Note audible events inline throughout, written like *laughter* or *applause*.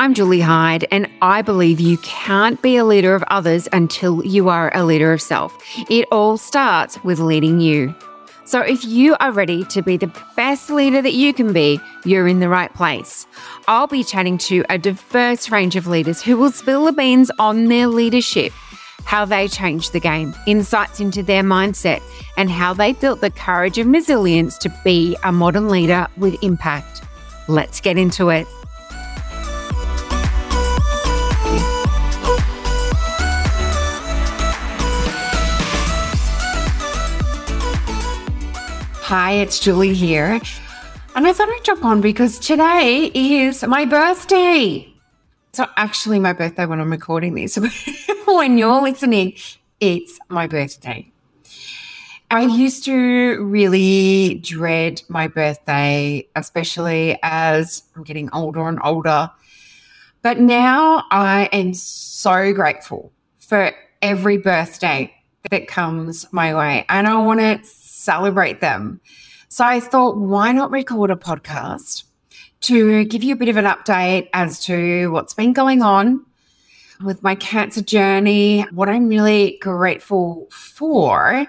I'm Julie Hyde, and I believe you can't be a leader of others until you are a leader of self. It all starts with leading you. So, if you are ready to be the best leader that you can be, you're in the right place. I'll be chatting to a diverse range of leaders who will spill the beans on their leadership, how they changed the game, insights into their mindset, and how they built the courage and resilience to be a modern leader with impact. Let's get into it. Hi, it's Julie here. And I thought I'd jump on because today is my birthday. So, actually, my birthday when I'm recording this. *laughs* when you're listening, it's my birthday. I used to really dread my birthday, especially as I'm getting older and older. But now I am so grateful for every birthday that comes my way. And I want to celebrate them. So I thought, why not record a podcast to give you a bit of an update as to what's been going on with my cancer journey, what I'm really grateful for.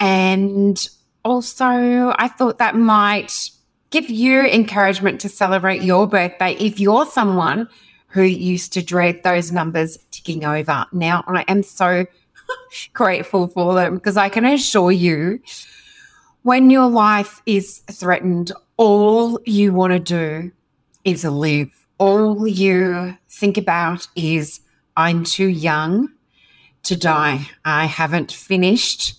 And also, I thought that might give you encouragement to celebrate your birthday if you're someone who used to dread those numbers ticking over. Now, I am so grateful for them because I can assure you when your life is threatened, all you want to do is live. All you think about is, I'm too young to die. I haven't finished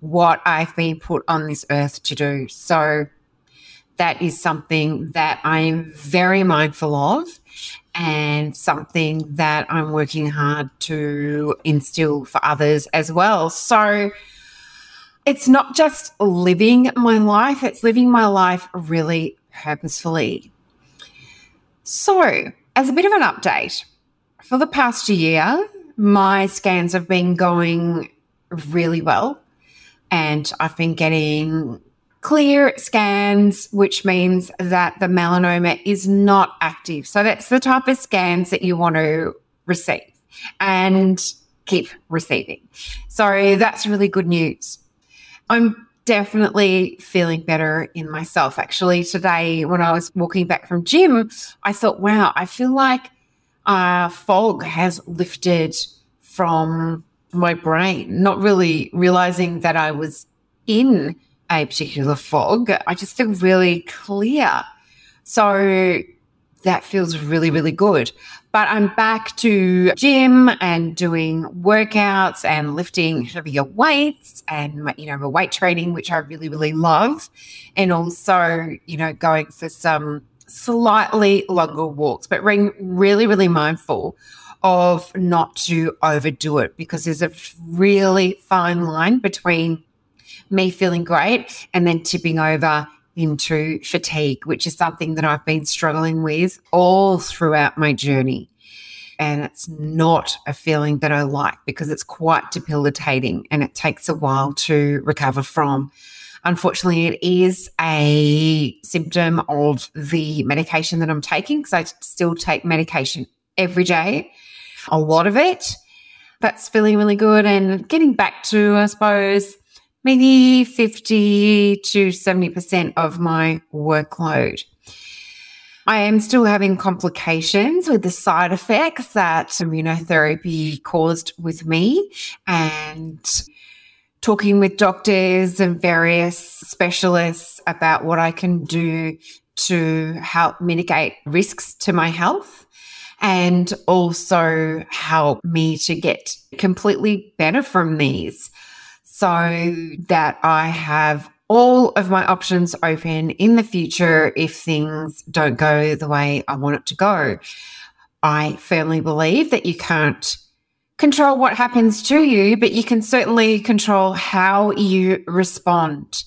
what I've been put on this earth to do. So that is something that I'm very mindful of and something that I'm working hard to instill for others as well. So, it's not just living my life, it's living my life really purposefully. So, as a bit of an update, for the past year, my scans have been going really well. And I've been getting clear scans, which means that the melanoma is not active. So, that's the type of scans that you want to receive and keep receiving. So, that's really good news. I'm definitely feeling better in myself. Actually, today when I was walking back from gym, I thought, wow, I feel like uh, fog has lifted from my brain, not really realizing that I was in a particular fog. I just feel really clear. So that feels really, really good. But I'm back to gym and doing workouts and lifting heavier weights and, you know, weight training, which I really, really love. And also, you know, going for some slightly longer walks, but being really, really mindful of not to overdo it because there's a really fine line between me feeling great and then tipping over into fatigue, which is something that I've been struggling with all throughout my journey. And it's not a feeling that I like because it's quite debilitating and it takes a while to recover from. Unfortunately, it is a symptom of the medication that I'm taking because I still take medication every day, a lot of it. That's feeling really good and getting back to, I suppose, maybe 50 to 70% of my workload. I am still having complications with the side effects that immunotherapy caused with me and talking with doctors and various specialists about what I can do to help mitigate risks to my health and also help me to get completely better from these so that I have all of my options open in the future if things don't go the way I want it to go. I firmly believe that you can't control what happens to you, but you can certainly control how you respond.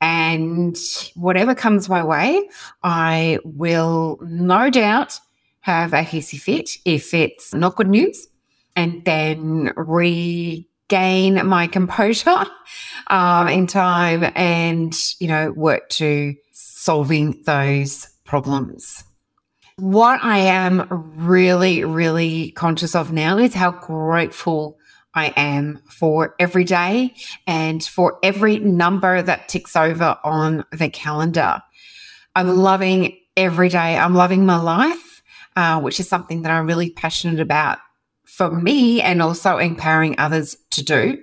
And whatever comes my way, I will no doubt have a hissy fit if it's not good news and then re gain my composure *laughs* um, in time and, you know, work to solving those problems. What I am really, really conscious of now is how grateful I am for every day and for every number that ticks over on the calendar. I'm loving every day. I'm loving my life, uh, which is something that I'm really passionate about for me and also empowering others to do.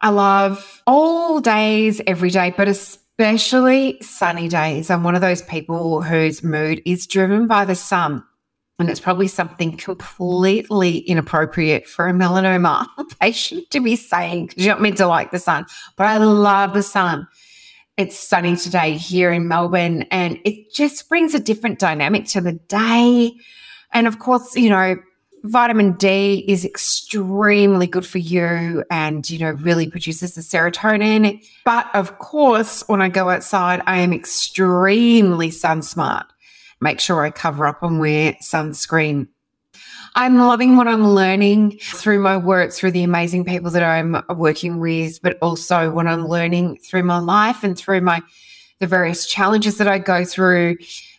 I love all days, every day, but especially sunny days. I'm one of those people whose mood is driven by the sun. And it's probably something completely inappropriate for a melanoma *laughs* patient to be saying because you're not meant to like the sun. But I love the sun. It's sunny today here in Melbourne, and it just brings a different dynamic to the day. And of course, you know, vitamin D is extremely good for you and, you know, really produces the serotonin. But of course, when I go outside, I am extremely sun smart. Make sure I cover up and wear sunscreen. I'm loving what I'm learning through my work, through the amazing people that I'm working with, but also what I'm learning through my life and through my the various challenges that I go through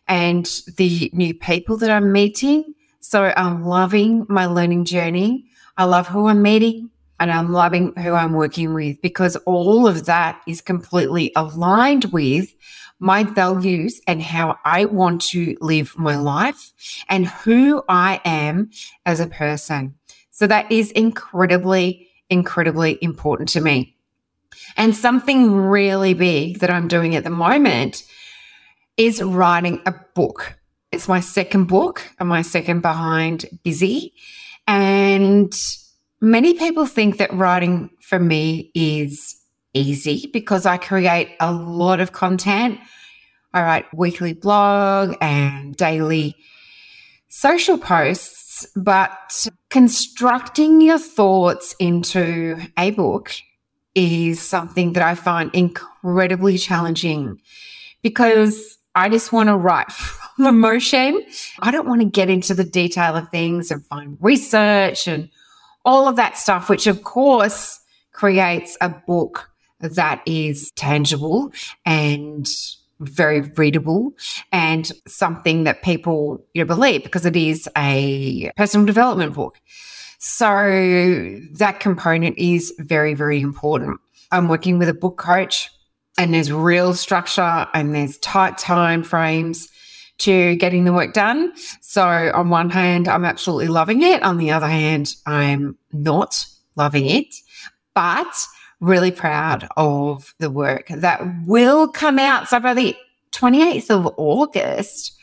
and the new people that I'm meeting so I'm loving my learning journey. I love who I'm meeting and I'm loving who I'm working with because all of that is completely aligned with my values and how I want to live my life and who I am as a person. So that is incredibly, incredibly important to me. And something really big that I'm doing at the moment is writing a book. It's my second book and my second behind Busy. And many people think that writing for me is easy because I create a lot of content. I write weekly blog and daily social posts, but constructing your thoughts into a book is something that I find incredibly challenging because I just want to write *laughs* *laughs* emotion. I don't want to get into the detail of things and find research and all of that stuff, which of course creates a book that is tangible and very readable and something that people you know, believe because it is a personal development book. So that component is very, very important. I'm working with a book coach and there's real structure and there's tight time frames to getting the work done. So, on one hand, I'm absolutely loving it. On the other hand, I'm not loving it, but really proud of the work that will come out. So, by the 28th of August,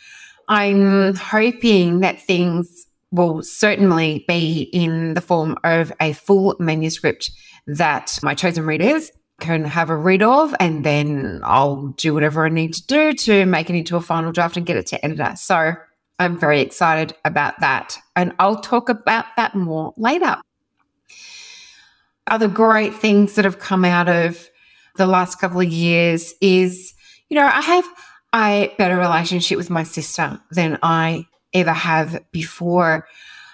I'm hoping that things will certainly be in the form of a full manuscript that my chosen readers can have a read of, and then I'll do whatever I need to do to make it into a final draft and get it to editor. So I'm very excited about that. And I'll talk about that more later. Other great things that have come out of the last couple of years is, you know, I have a better relationship with my sister than I ever have before.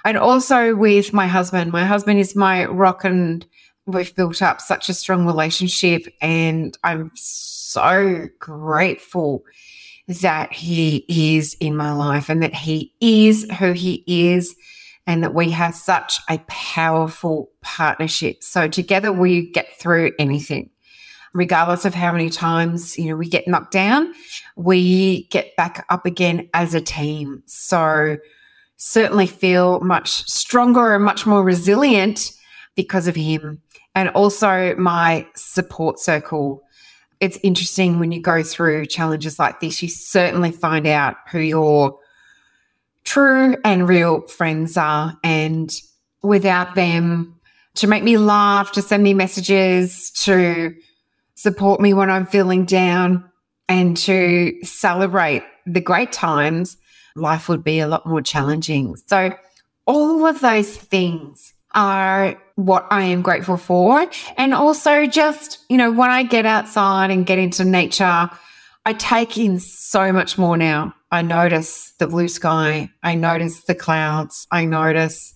And also with my husband. My husband is my rock and we've built up such a strong relationship and I'm so grateful that he is in my life and that he is who he is and that we have such a powerful partnership. So together we get through anything. Regardless of how many times, you know, we get knocked down, we get back up again as a team. So certainly feel much stronger and much more resilient because of him and also my support circle. It's interesting when you go through challenges like this, you certainly find out who your true and real friends are. And without them to make me laugh, to send me messages, to support me when I'm feeling down, and to celebrate the great times, life would be a lot more challenging. So, all of those things are what I am grateful for. And also, just, you know, when I get outside and get into nature, I take in so much more now. I notice the blue sky, I notice the clouds, I notice,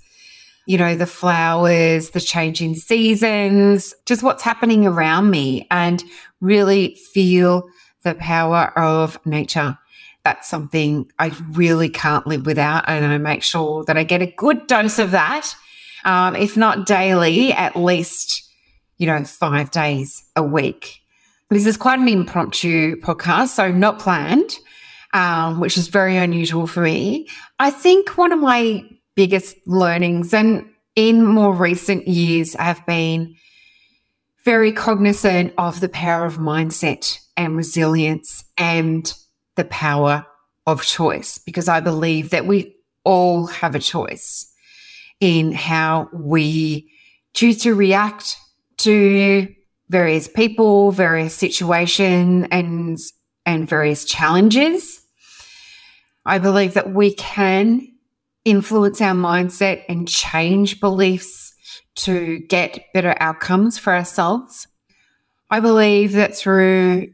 you know, the flowers, the changing seasons, just what's happening around me, and really feel the power of nature. that's something I really can't live without. And I make sure that I get a good dose of that, um, if not daily, at least, you know, five days a week. This is quite an impromptu podcast, so not planned, um, which is very unusual for me. I think one of my biggest learnings, and in more recent years, I have been very cognizant of the power of mindset and resilience and the power of choice because I believe that we all have a choice in how we choose to react to various people, various situations and and various challenges. I believe that we can influence our mindset and change beliefs to get better outcomes for ourselves. I believe that through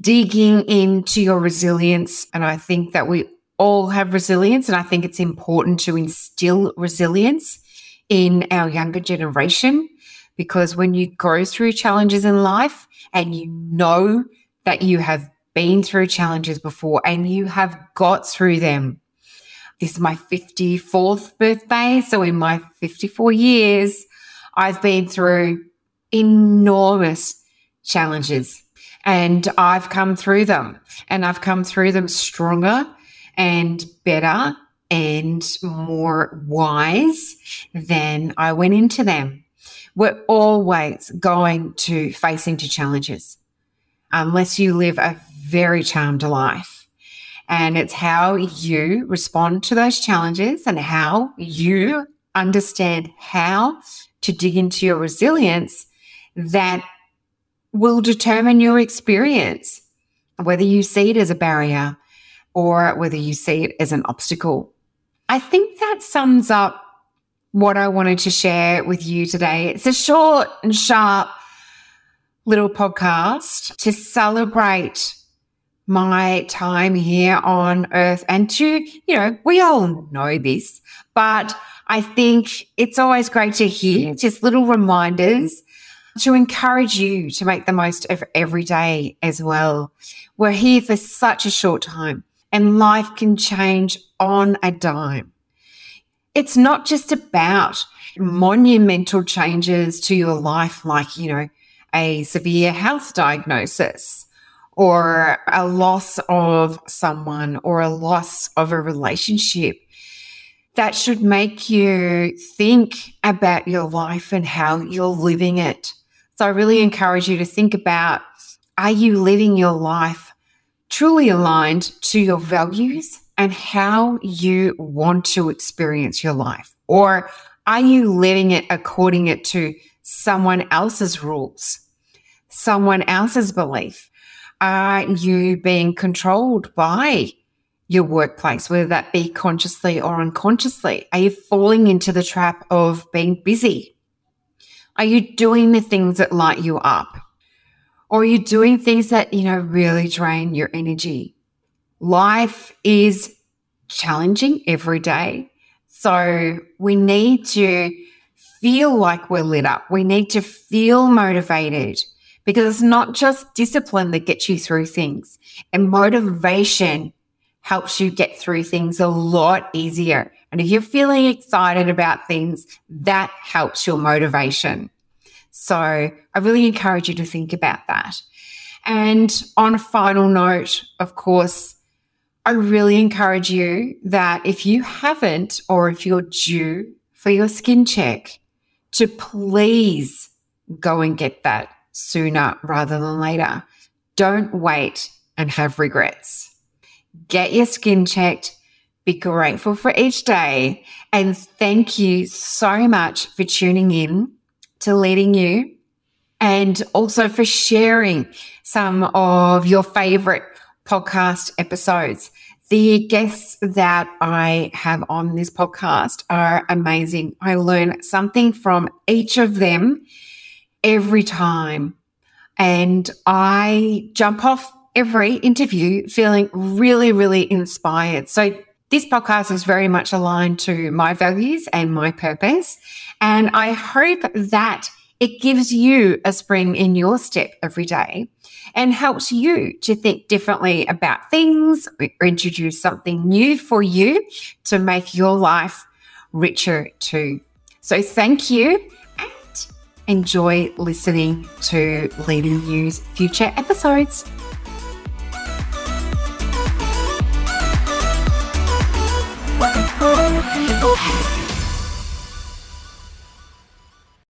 digging into your resilience. And I think that we all have resilience. And I think it's important to instill resilience in our younger generation because when you go through challenges in life and you know that you have been through challenges before and you have got through them. This is my 54th birthday. So in my 54 years, I've been through enormous challenges and I've come through them and I've come through them stronger and better and more wise than I went into them. We're always going to face into challenges unless you live a very charmed life. And it's how you respond to those challenges and how you understand how to dig into your resilience that will determine your experience, whether you see it as a barrier or whether you see it as an obstacle. I think that sums up what I wanted to share with you today. It's a short and sharp little podcast to celebrate my time here on earth and to, you know, we all know this, but I think it's always great to hear just little reminders to encourage you to make the most of every day as well. We're here for such a short time and life can change on a dime. It's not just about monumental changes to your life, like, you know, a severe health diagnosis or a loss of someone or a loss of a relationship that should make you think about your life and how you're living it. So I really encourage you to think about are you living your life truly aligned to your values and how you want to experience your life? Or are you living it according it to someone else's rules, someone else's belief? Are you being controlled by your workplace, whether that be consciously or unconsciously? Are you falling into the trap of being busy? Are you doing the things that light you up? Or are you doing things that, you know, really drain your energy? Life is challenging every day. So we need to feel like we're lit up. We need to feel motivated because it's not just discipline that gets you through things and motivation helps you get through things a lot easier. And if you're feeling excited about things, that helps your motivation. So I really encourage you to think about that. And on a final note, of course, I really encourage you that if you haven't or if you're due for your skin check, to please go and get that sooner rather than later. Don't wait and have regrets get your skin checked, be grateful for each day. And thank you so much for tuning in to Leading You and also for sharing some of your favorite podcast episodes. The guests that I have on this podcast are amazing. I learn something from each of them every time. And I jump off every interview feeling really, really inspired. So this podcast is very much aligned to my values and my purpose. And I hope that It gives you a spring in your step every day and helps you to think differently about things or introduce something new for you to make your life richer too. So thank you and enjoy listening to Leading You's future episodes. Open.